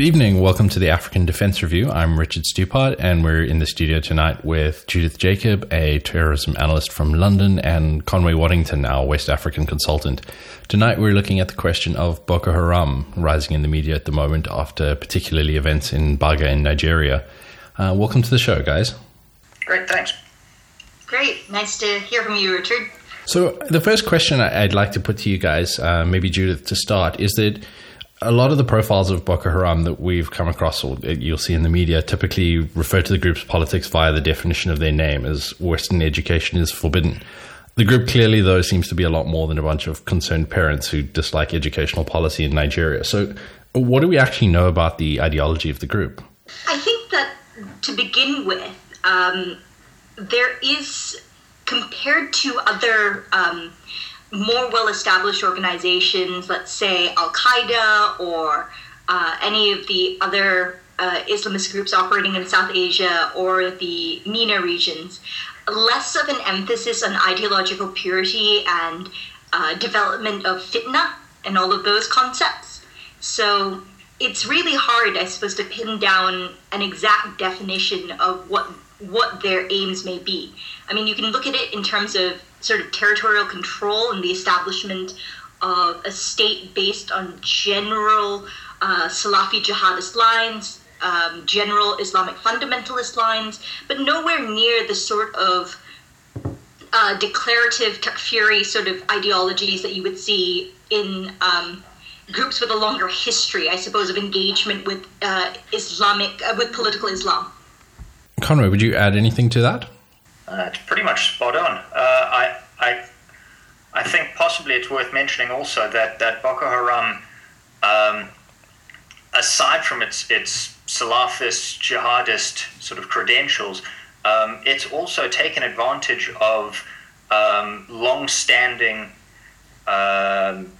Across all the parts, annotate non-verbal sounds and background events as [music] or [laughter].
Good evening. Welcome to the African Defense Review. I'm Richard Stupart, and we're in the studio tonight with Judith Jacob, a terrorism analyst from London, and Conway Waddington, our West African consultant. Tonight, we're looking at the question of Boko Haram rising in the media at the moment after particularly events in Baga in Nigeria. Uh, welcome to the show, guys. Great, thanks. Great. Nice to hear from you, Richard. So, the first question I'd like to put to you guys, uh, maybe Judith to start, is that a lot of the profiles of Boko Haram that we've come across, or you'll see in the media, typically refer to the group's politics via the definition of their name as Western education is forbidden. The group clearly, though, seems to be a lot more than a bunch of concerned parents who dislike educational policy in Nigeria. So, what do we actually know about the ideology of the group? I think that to begin with, um, there is, compared to other um, more well established organizations, let's say Al Qaeda or uh, any of the other uh, Islamist groups operating in South Asia or the MENA regions, less of an emphasis on ideological purity and uh, development of fitna and all of those concepts. So it's really hard, I suppose, to pin down an exact definition of what what their aims may be. I mean, you can look at it in terms of sort of territorial control and the establishment of a state based on general uh, Salafi jihadist lines, um, general Islamic fundamentalist lines, but nowhere near the sort of uh, declarative takfiri sort of ideologies that you would see in um, groups with a longer history, I suppose, of engagement with uh, Islamic, uh, with political Islam. Conway, would you add anything to that? Uh, it's pretty much spot on. Uh, I, I, I think possibly it's worth mentioning also that, that Boko Haram, um, aside from its, its Salafist, jihadist sort of credentials, um, it's also taken advantage of um, long standing um,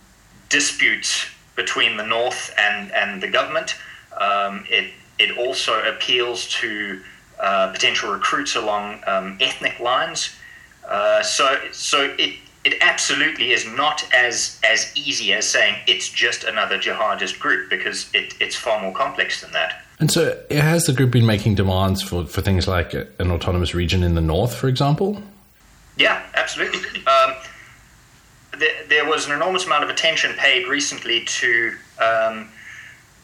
disputes between the North and, and the government. Um, it, it also appeals to uh, potential recruits along um, ethnic lines. Uh, so, so it it absolutely is not as as easy as saying it's just another jihadist group because it, it's far more complex than that. And so, has the group been making demands for, for things like an autonomous region in the north, for example? Yeah, absolutely. Um, there, there, was an enormous amount of attention paid recently to um,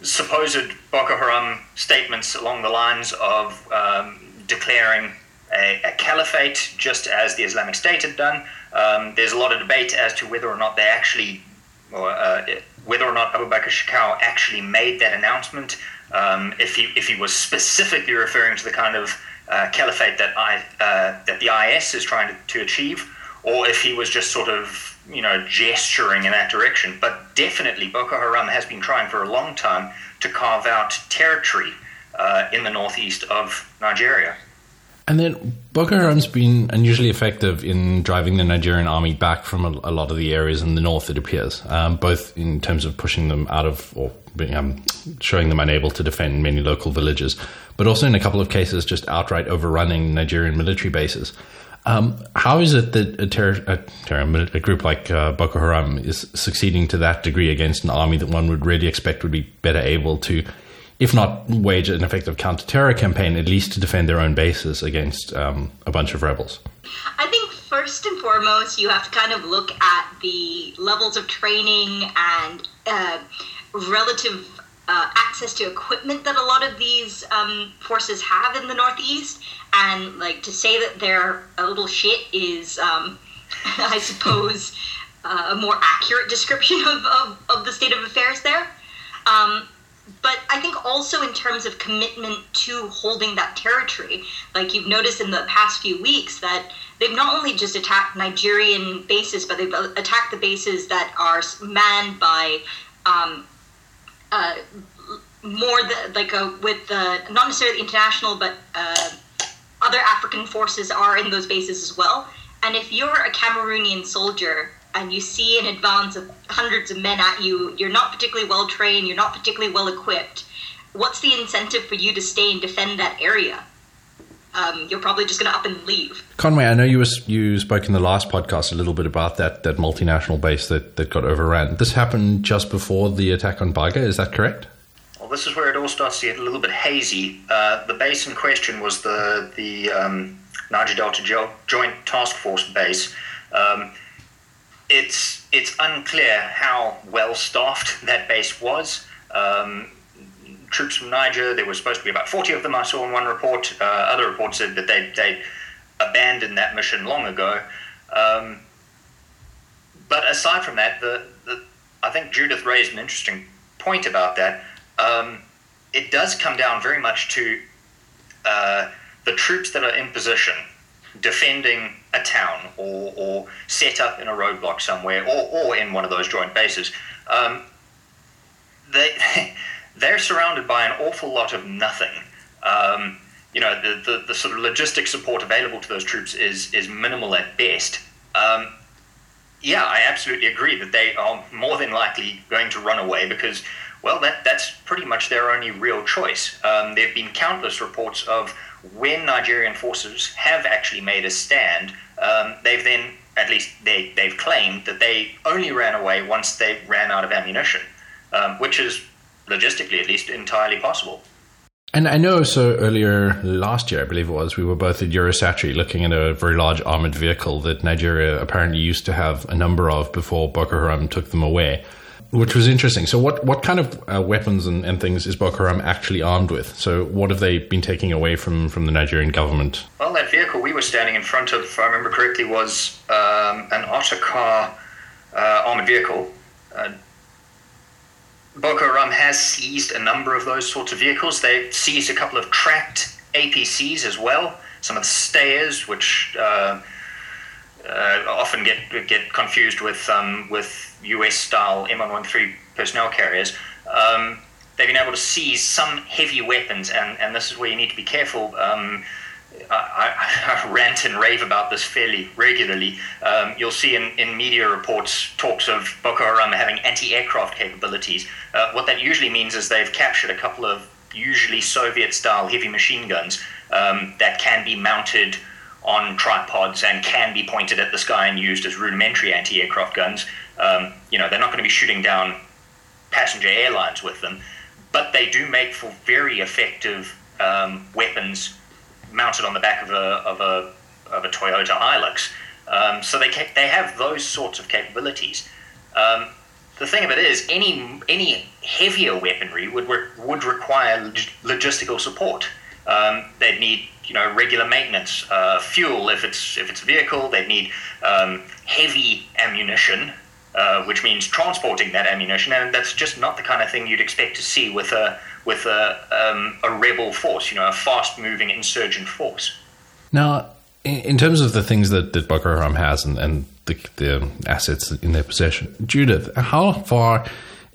supposed Boko Haram statements along the lines of um, declaring a, a, caliphate, just as the Islamic State had done. Um, there's a lot of debate as to whether or not they actually, or uh, whether or not Abu Bakr Shekau actually made that announcement. Um, if he if he was specifically referring to the kind of uh, caliphate that I uh, that the IS is trying to, to achieve, or if he was just sort of you know, gesturing in that direction. But definitely, Boko Haram has been trying for a long time to carve out territory uh, in the northeast of Nigeria. And then Boko Haram's been unusually effective in driving the Nigerian army back from a, a lot of the areas in the north, it appears, um, both in terms of pushing them out of or um, showing them unable to defend many local villages, but also in a couple of cases just outright overrunning Nigerian military bases. Um, how is it that a, terror, a, terror, a group like uh, Boko Haram is succeeding to that degree against an army that one would really expect would be better able to, if not wage an effective counter-terror campaign, at least to defend their own bases against um, a bunch of rebels? I think first and foremost, you have to kind of look at the levels of training and uh, relative uh, access to equipment that a lot of these um, forces have in the Northeast, and like to say that they're a little shit is, um, [laughs] I suppose, [laughs] uh, a more accurate description of, of, of, the state of affairs there. Um, but I think also in terms of commitment to holding that territory, like you've noticed in the past few weeks, that they've not only just attacked Nigerian bases, but they've attacked the bases that are manned by um, uh, more the, like a, uh, with the not necessarily international, but uh, other African forces are in those bases as well. And if you're a Cameroonian soldier and you see an advance of hundreds of men at you, you're not particularly well trained, you're not particularly well equipped. What's the incentive for you to stay and defend that area? Um, you're probably just going to up and leave. Conway, I know you was, you spoke in the last podcast a little bit about that that multinational base that, that got overrun. This happened just before the attack on Baga, is that correct? well, this is where it all starts to get a little bit hazy. Uh, the base in question was the the um, Niger Delta jo- Joint Task Force base. Um, it's it's unclear how well staffed [laughs] that base was. Um, troops from Niger, there were supposed to be about 40 of them, I saw in one report. Uh, other reports said that they, they abandoned that mission long ago. Um, but aside from that, the, the, I think Judith raised an interesting point about that. Um, it does come down very much to uh, the troops that are in position defending a town or, or set up in a roadblock somewhere or, or in one of those joint bases. Um, they, [laughs] they're surrounded by an awful lot of nothing. Um, you know, the, the, the, sort of logistic support available to those troops is, is minimal at best. Um, yeah, I absolutely agree that they are more than likely going to run away because, well, that, that's pretty much their only real choice. Um, there have been countless reports of when Nigerian forces have actually made a stand, um, they've then, at least they, they've claimed, that they only ran away once they ran out of ammunition, um, which is logistically at least entirely possible. And I know so earlier last year, I believe it was, we were both at Eurosatory looking at a very large armored vehicle that Nigeria apparently used to have a number of before Boko Haram took them away, which was interesting. So, what, what kind of uh, weapons and, and things is Boko Haram actually armed with? So, what have they been taking away from, from the Nigerian government? Well, that vehicle we were standing in front of, if I remember correctly, was um, an Otokar uh, armored vehicle. Uh, Boko Haram has seized a number of those sorts of vehicles. They've seized a couple of tracked APCs as well, some of the Steyrs, which uh, uh, often get get confused with um, with US style M113 personnel carriers. Um, they've been able to seize some heavy weapons, and, and this is where you need to be careful. Um, I, [laughs] I, rant and rave about this fairly regularly. Um, you'll see in, in media reports talks of Boko Haram having anti aircraft capabilities. Uh, what that usually means is they've captured a couple of usually Soviet style heavy machine guns um, that can be mounted on tripods and can be pointed at the sky and used as rudimentary anti aircraft guns. Um, you know, they're not going to be shooting down passenger airlines with them, but they do make for very effective um, weapons mounted on the back of a of a of a Toyota Hilux. Um, so they they have those sorts of capabilities. Um, the thing of it is, any any heavier weaponry would would require log- logistical support. Um, they'd need you know regular maintenance, uh, fuel if it's if it's a vehicle. They'd need um, heavy ammunition, uh, which means transporting that ammunition, and that's just not the kind of thing you'd expect to see with a with a, um, a rebel force, you know, a fast moving insurgent force. Now, in terms of the things that, that Boko Haram has and, and the, the assets in their possession, Judith, how far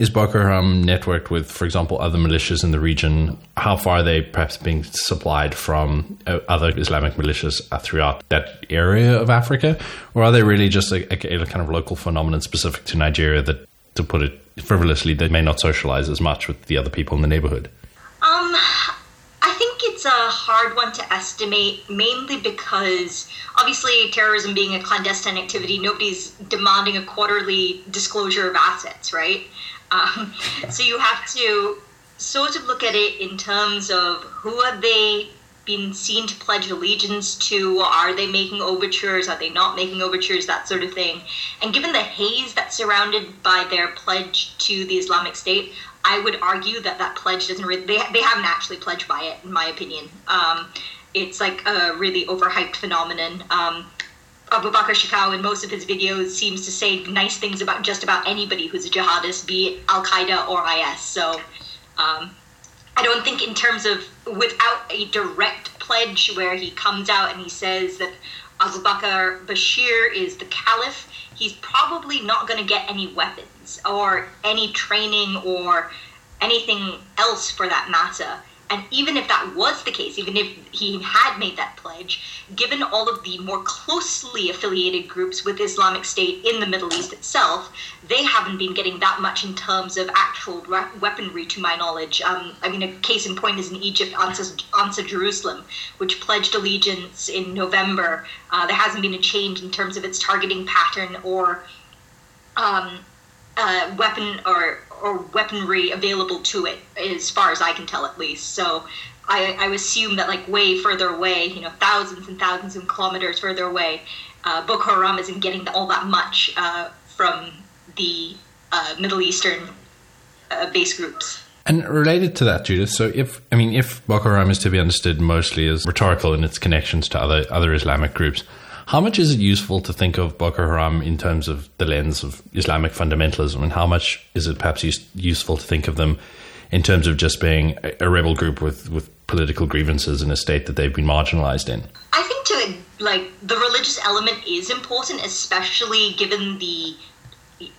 is Boko Haram networked with, for example, other militias in the region? How far are they perhaps being supplied from uh, other Islamic militias throughout that area of Africa? Or are they really just a, a, a kind of local phenomenon specific to Nigeria that, to put it frivolously, they may not socialize as much with the other people in the neighborhood? Um, I think it's a hard one to estimate, mainly because obviously terrorism being a clandestine activity, nobody's demanding a quarterly disclosure of assets, right? Um, [laughs] so you have to sort of look at it in terms of who are they been seen to pledge allegiance to? Are they making overtures? Are they not making overtures? That sort of thing. And given the haze that's surrounded by their pledge to the Islamic State, I would argue that that pledge doesn't really, they, they haven't actually pledged by it, in my opinion. Um, it's like a really overhyped phenomenon. Um, Abu Bakr Shekau in most of his videos seems to say nice things about just about anybody who's a jihadist, be it Al Qaeda or IS. So um, I don't think in terms of without a direct pledge where he comes out and he says that Abu Bakr Bashir is the caliph, he's probably not going to get any weapons or any training or anything else for that matter. And even if that was the case, even if he had made that pledge, given all of the more closely affiliated groups with Islamic State in the Middle East itself, they haven't been getting that much in terms of actual weaponry, to my knowledge. Um, I mean, a case in point is in Egypt, Ansar, Ansar Jerusalem, which pledged allegiance in November. Uh, there hasn't been a change in terms of its targeting pattern or um, uh, weapon or or weaponry available to it, as far as I can tell, at least. So I, I assume that like way further away, you know, thousands and thousands of kilometers further away, uh, Boko Haram isn't getting all that much uh, from the uh, Middle Eastern uh, base groups. And related to that, Judith, so if I mean if Boko Haram is to be understood mostly as rhetorical in its connections to other other Islamic groups, how much is it useful to think of Boko Haram in terms of the lens of Islamic fundamentalism, and how much is it perhaps use, useful to think of them in terms of just being a, a rebel group with, with political grievances in a state that they've been marginalized in? I think to like the religious element is important, especially given the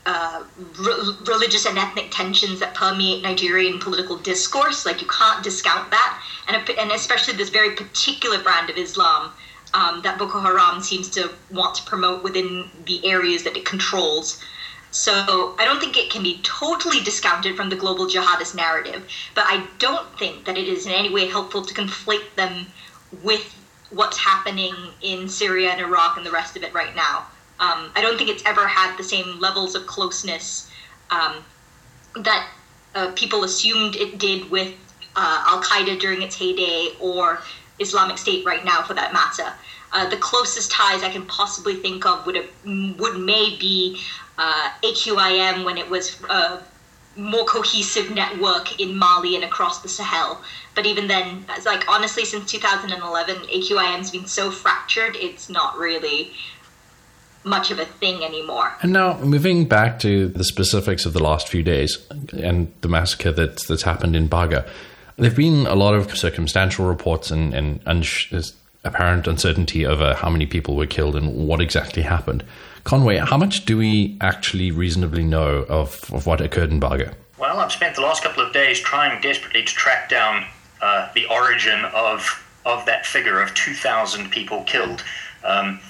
uh, re- religious and ethnic tensions that permeate Nigerian political discourse. Like you can't discount that, and and especially this very particular brand of Islam um, that Boko Haram seems to want to promote within the areas that it controls. So I don't think it can be totally discounted from the global jihadist narrative, but I don't think that it is in any way helpful to conflate them with what's happening in Syria and Iraq and the rest of it right now. Um, I don't think it's ever had the same levels of closeness um, that uh, people assumed it did with uh, Al Qaeda during its heyday or Islamic State right now, for that matter. Uh, the closest ties I can possibly think of would have, would maybe uh, AQIM when it was a uh, more cohesive network in Mali and across the Sahel. But even then, like honestly, since 2011, AQIM's been so fractured, it's not really much of a thing anymore. And now, moving back to the specifics of the last few days and the massacre that's, that's happened in Baga, there have been a lot of circumstantial reports and, and apparent uncertainty over how many people were killed and what exactly happened. Conway, how much do we actually reasonably know of, of what occurred in Baga? Well, I've spent the last couple of days trying desperately to track down uh, the origin of of that figure of 2,000 people killed. Um,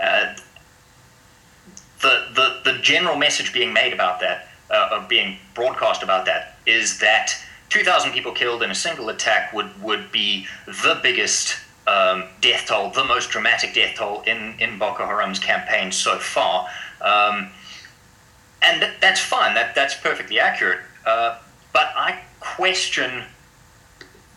uh, the, the, the general message being made about that, uh, of being broadcast about that, is that 2,000 people killed in a single attack would, would be the biggest um, death toll, the most dramatic death toll in, in Boko Haram's campaign so far. Um, and th- that's fine, that, that's perfectly accurate. Uh, but I question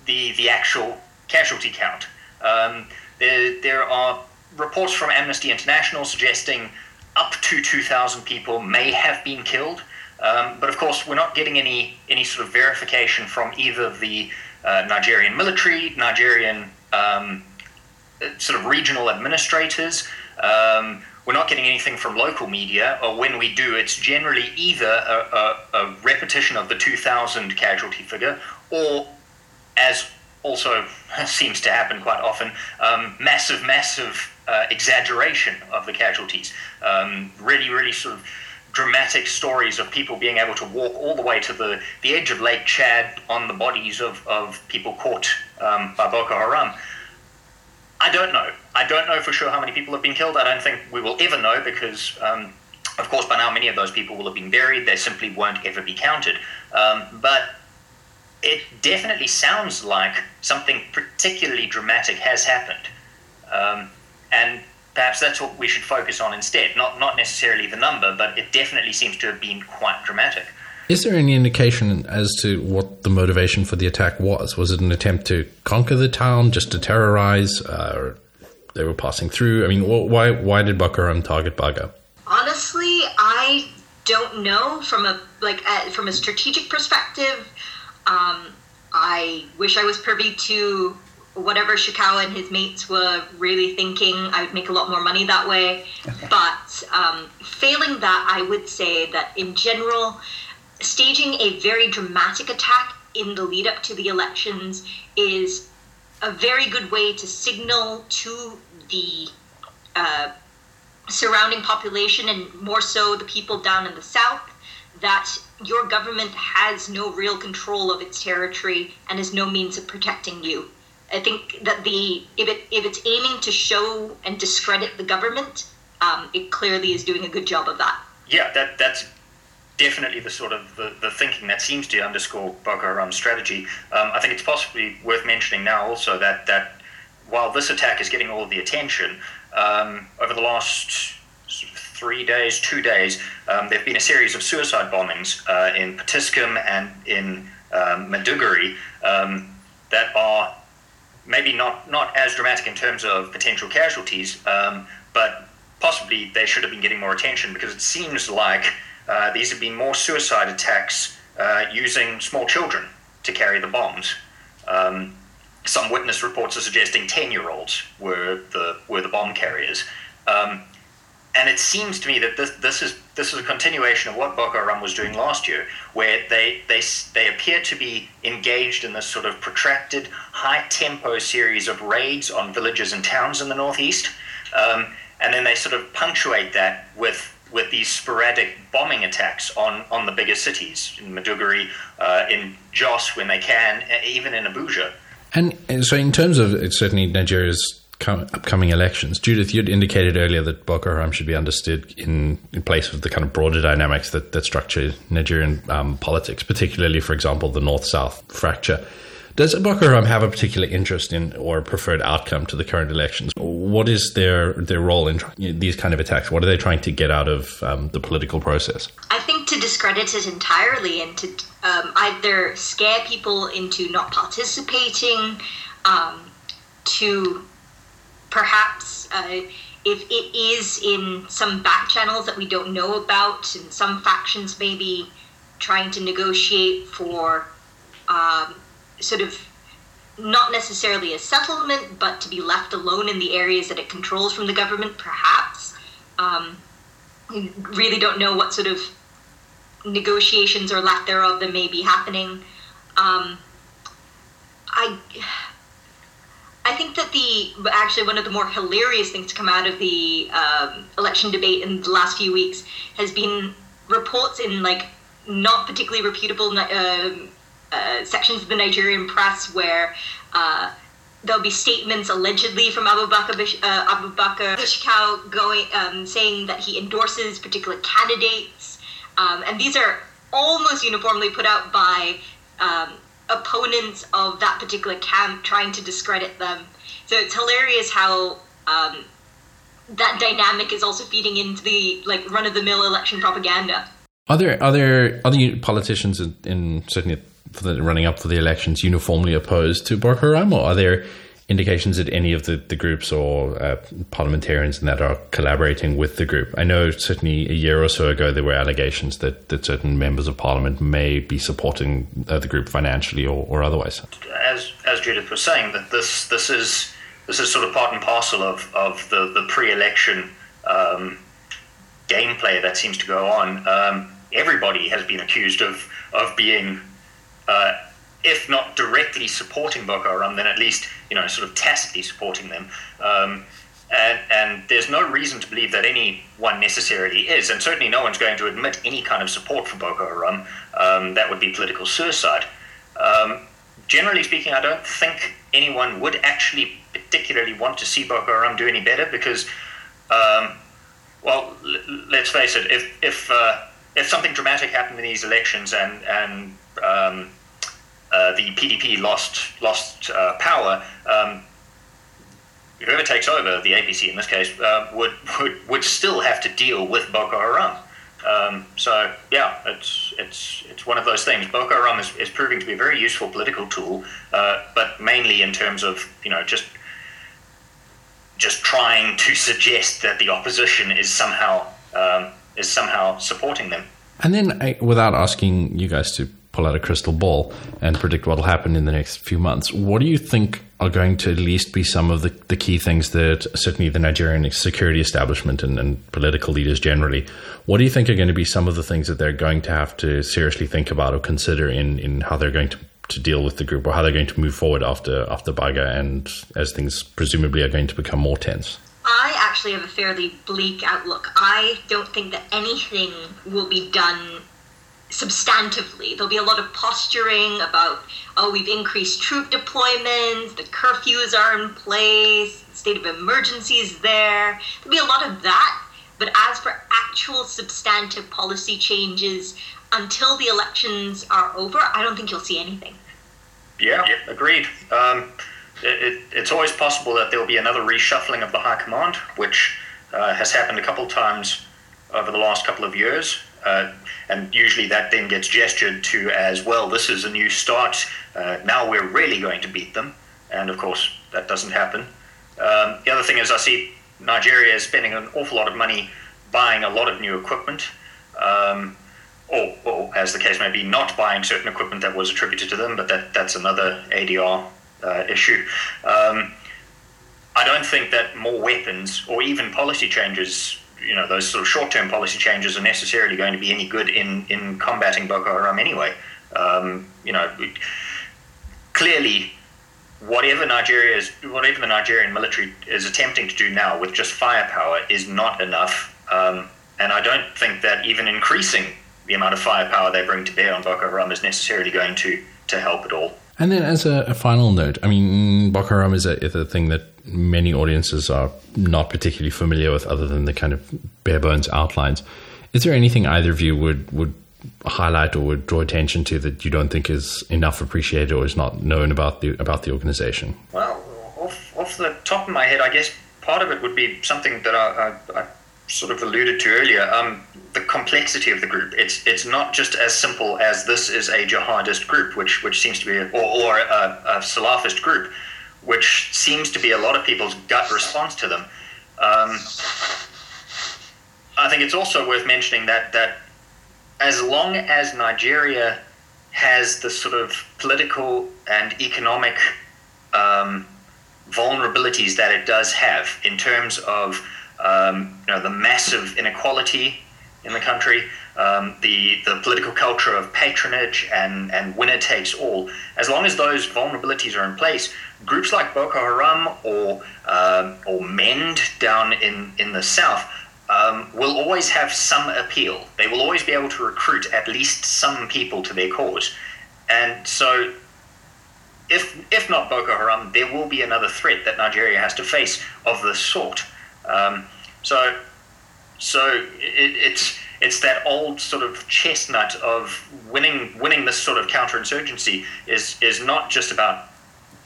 the, the actual casualty count. Um, there, there are reports from Amnesty International suggesting up to 2,000 people may have been killed. Um, but of course, we're not getting any, any sort of verification from either the uh, Nigerian military, Nigerian um, sort of regional administrators. Um, we're not getting anything from local media, or when we do, it's generally either a, a, a repetition of the 2000 casualty figure, or as also [laughs] seems to happen quite often, um, massive, massive uh, exaggeration of the casualties. Um, really, really sort of dramatic stories of people being able to walk all the way to the, the edge of Lake Chad on the bodies of, of people caught um, by Boko Haram. I don't know. I don't know for sure how many people have been killed. I don't think we will ever know because, um, of course, by now many of those people will have been buried. They simply won't ever be counted. Um, but it definitely sounds like something particularly dramatic has happened. Um, and perhaps that's what we should focus on instead. Not not necessarily the number, but it definitely seems to have been quite dramatic. Is there any indication as to what the motivation for the attack was? Was it an attempt to conquer the town, just to terrorize? Uh, they were passing through. I mean, why why did Boko Haram target Baga? Honestly, I don't know from a like uh, from a strategic perspective. Um, I wish I was privy to whatever Shekau and his mates were really thinking, I would make a lot more money that way. but um, failing that, I would say that in general, staging a very dramatic attack in the lead up to the elections is a very good way to signal to the uh, surrounding population and more so the people down in the south that your government has no real control of its territory and has no means of protecting you. I think that the if it if it's aiming to show and discredit the government, um, it clearly is doing a good job of that. Yeah, that that's definitely the sort of the, the thinking that seems to underscore Boko Haram's strategy. Um, I think it's possibly worth mentioning now also that that while this attack is getting all of the attention, um, over the last three days, two days, um, there have been a series of suicide bombings uh, in Potiskum and in um, Maiduguri um, that are maybe not, not as dramatic in terms of potential casualties, um, but possibly they should have been getting more attention because it seems like uh, these have been more suicide attacks uh, using small children to carry the bombs. Um, some witness reports are suggesting 10 year olds were the, were the bomb carriers. Um, and it seems to me that this, this is this is a continuation of what Boko Haram was doing last year, where they, they they appear to be engaged in this sort of protracted, high tempo series of raids on villages and towns in the northeast, um, and then they sort of punctuate that with with these sporadic bombing attacks on, on the bigger cities in Maiduguri, uh, in Jos when they can, even in Abuja. And so, in terms of certainly Nigeria's upcoming elections. Judith, you'd indicated earlier that Boko Haram should be understood in, in place of the kind of broader dynamics that, that structure Nigerian um, politics, particularly, for example, the north south fracture. Does Boko Haram have a particular interest in or preferred outcome to the current elections? What is their their role in these kind of attacks? What are they trying to get out of um, the political process? I think to discredit it entirely and to um, either scare people into not participating, um, to perhaps uh, if it is in some back channels that we don't know about, and some factions maybe trying to negotiate for um, sort of not necessarily a settlement, but to be left alone in the areas that it controls from the government, perhaps. Um, we really don't know what sort of negotiations or lack thereof that may be happening. Um, I I think that the actually one of the more hilarious things to come out of the um, election debate in the last few weeks has been reports in like not particularly reputable uh, uh, sections of the Nigerian press where uh, there'll be statements allegedly from Abu Bakr uh, Shekau going um, saying that he endorses particular candidates, um, and these are almost uniformly put out by um, opponents of that particular camp trying to discredit them. So it's hilarious how um, that dynamic is also feeding into the like run of the mill election propaganda. Are there other other politicians in, in certainly the, running up for the elections uniformly opposed to or are there indications that any of the, the groups or uh, parliamentarians in that are collaborating with the group. I know certainly a year or so ago there were allegations that, that certain members of parliament may be supporting uh, the group financially or, or otherwise. As as Judith was saying, that this this is this is sort of part and parcel of, of the, the pre-election um, gameplay that seems to go on. Um, everybody has been accused of of being uh, if not directly supporting Boko Haram, then at least you know sort of tacitly supporting them. Um, and, and, there's no reason to believe that anyone necessarily is, and certainly no one's going to admit any kind of support for Boko Haram. Um, that would be political suicide. Um, generally speaking, I don't think anyone would actually particularly want to see Boko Haram do any better because, um, well, l- let's face it, if if uh, if something dramatic happened in these elections and and um, the PDP lost lost uh, power, um, whoever takes over, the APC in this case, uh, would, would would still have to deal with Boko Haram. Um, so yeah, it's it's it's one of those things. Boko Haram is, is proving to be a very useful political tool, uh, but mainly in terms of you know just just trying to [laughs] suggest that the opposition is somehow um, is somehow supporting them. And then, without asking you guys to pull out a crystal ball and predict what will happen in the next few months. What do you think are going to at least be some of the, the key things that certainly the Nigerian security establishment and, and, political leaders generally, what do you think are going to be some of the things that they're going to have to seriously think about or consider in, in how they're going to, to deal with the group or how they're going to move forward after after Baga and as things presumably are going to become more tense? I actually have a fairly bleak outlook. I don't think that anything will be done substantively. There'll be a lot of posturing about, oh, we've increased troop deployments, the curfews are in place, state of emergency is there. There'll be a lot of that. But as for actual substantive policy changes, until the elections are over, I don't think you'll see anything. Yeah, yeah. agreed. Um, it, it, it's always possible that there'll be another reshuffling of the high command, which uh, has happened a couple times over the last couple of years. Uh, and usually that then gets gestured to as well, this is a new start. Uh, now we're really going to beat them. And of course, that doesn't happen. Um, the other thing is, I see Nigeria is spending an awful lot of money buying a lot of new equipment. Um, or, or, as the case may be, not buying certain equipment that was attributed to them, but that, that's another ADR uh, issue. Um, I don't think that more weapons or even policy changes, you know, those sort of short term policy changes are necessarily going to be any good in, in combating Boko Haram anyway. Um, you know, clearly, whatever Nigeria is, whatever the Nigerian military is attempting to do now with just firepower is not enough. Um, and I don't think that even increasing the amount of firepower they bring to bear on Boko Haram is necessarily going to, to help at all. And then, as a, a final note, I mean, Boko Haram is a, is a thing that many audiences are not particularly familiar with, other than the kind of bare bones outlines. Is there anything either of you would would highlight or would draw attention to that you don't think is enough appreciated or is not known about the about the organization? Well, off, off the top of my head, I guess part of it would be something that I, I, I sort of alluded to earlier. Um, the complexity of the group. It's it's not just as simple as this is a jihadist group, which which seems to be, or, or a, a Salafist group, which seems to be a lot of people's gut response to them. Um, I think it's also worth mentioning that that as long as Nigeria has the sort of political and economic um, vulnerabilities that it does have in terms of um, you know the massive inequality in the country, um, the the political culture of patronage and and winner takes all. As long as those vulnerabilities are in place, groups like Boko Haram or um, or MEND down in in the south. Um, will always have some appeal. They will always be able to recruit at least some people to their cause. And so, if, if not Boko Haram, there will be another threat that Nigeria has to face of this sort. Um, so, so it, it's it's that old sort of chestnut of winning winning this sort of counterinsurgency is is not just about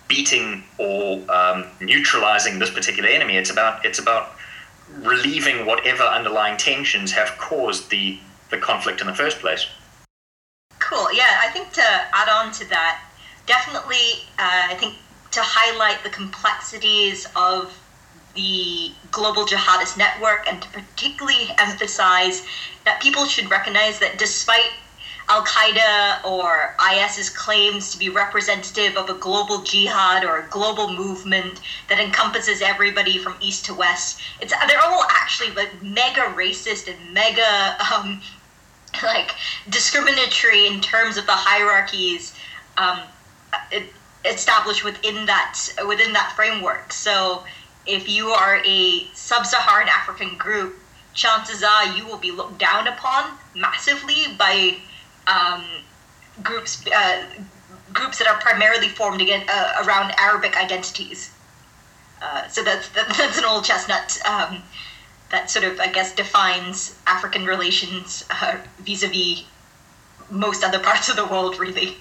beating or um, neutralizing this particular enemy. It's about it's about relieving whatever underlying tensions have caused the the conflict in the first place. Cool. Yeah, I think to add on to that, definitely, uh, I think to highlight the complexities of the global jihadist network and to particularly emphasize that people should recognize that despite Al Qaeda or IS's claims to be representative of a global jihad or a global movement that encompasses everybody from east to west. It's they're all actually like mega racist and mega um, [laughs] like discriminatory in terms of the hierarchies um, established within that within that framework. So if you are a sub-Saharan African group, chances are you will be looked down upon massively by um, groups uh, groups that are primarily formed again, uh, around Arabic identities. Uh, so that's [laughs] that's an old chestnut um, that sort of I guess defines African relations uh, vis-a-vis most other parts of the world, really.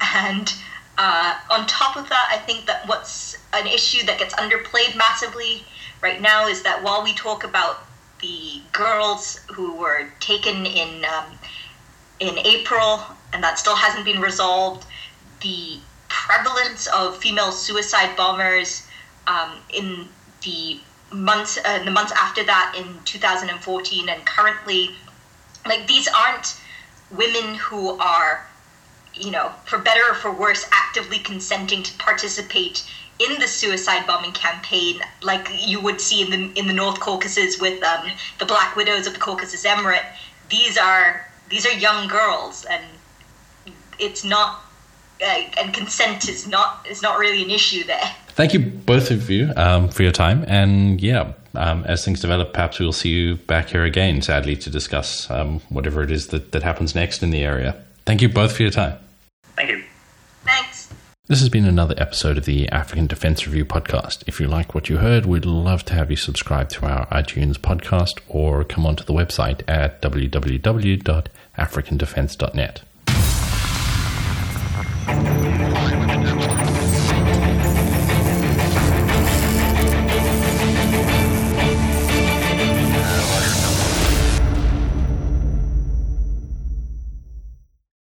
And uh, on top of that, I think that what's an issue that gets underplayed massively right now is that while we talk about the girls who were taken in um, in April, and that still hasn't been resolved. The prevalence of female suicide bombers um, in the months uh, the months after that in 2014 and currently like these aren't women who are you know for better or for worse actively consenting to participate in the suicide bombing campaign like you would see in the in the North Caucasus with um, the Black Widows of the Caucasus Emirate these are these are young girls, and it's not. Uh, and consent is not is not really an issue there. Thank you both of you um, for your time, and yeah, um, as things develop, perhaps we'll see you back here again. Sadly, to discuss um, whatever it is that, that happens next in the area. Thank you both for your time. Thank you. Thanks. This has been another episode of the African Defense Review podcast. If you like what you heard, we'd love to have you subscribe to our iTunes podcast or come onto the website at www africandefense.net.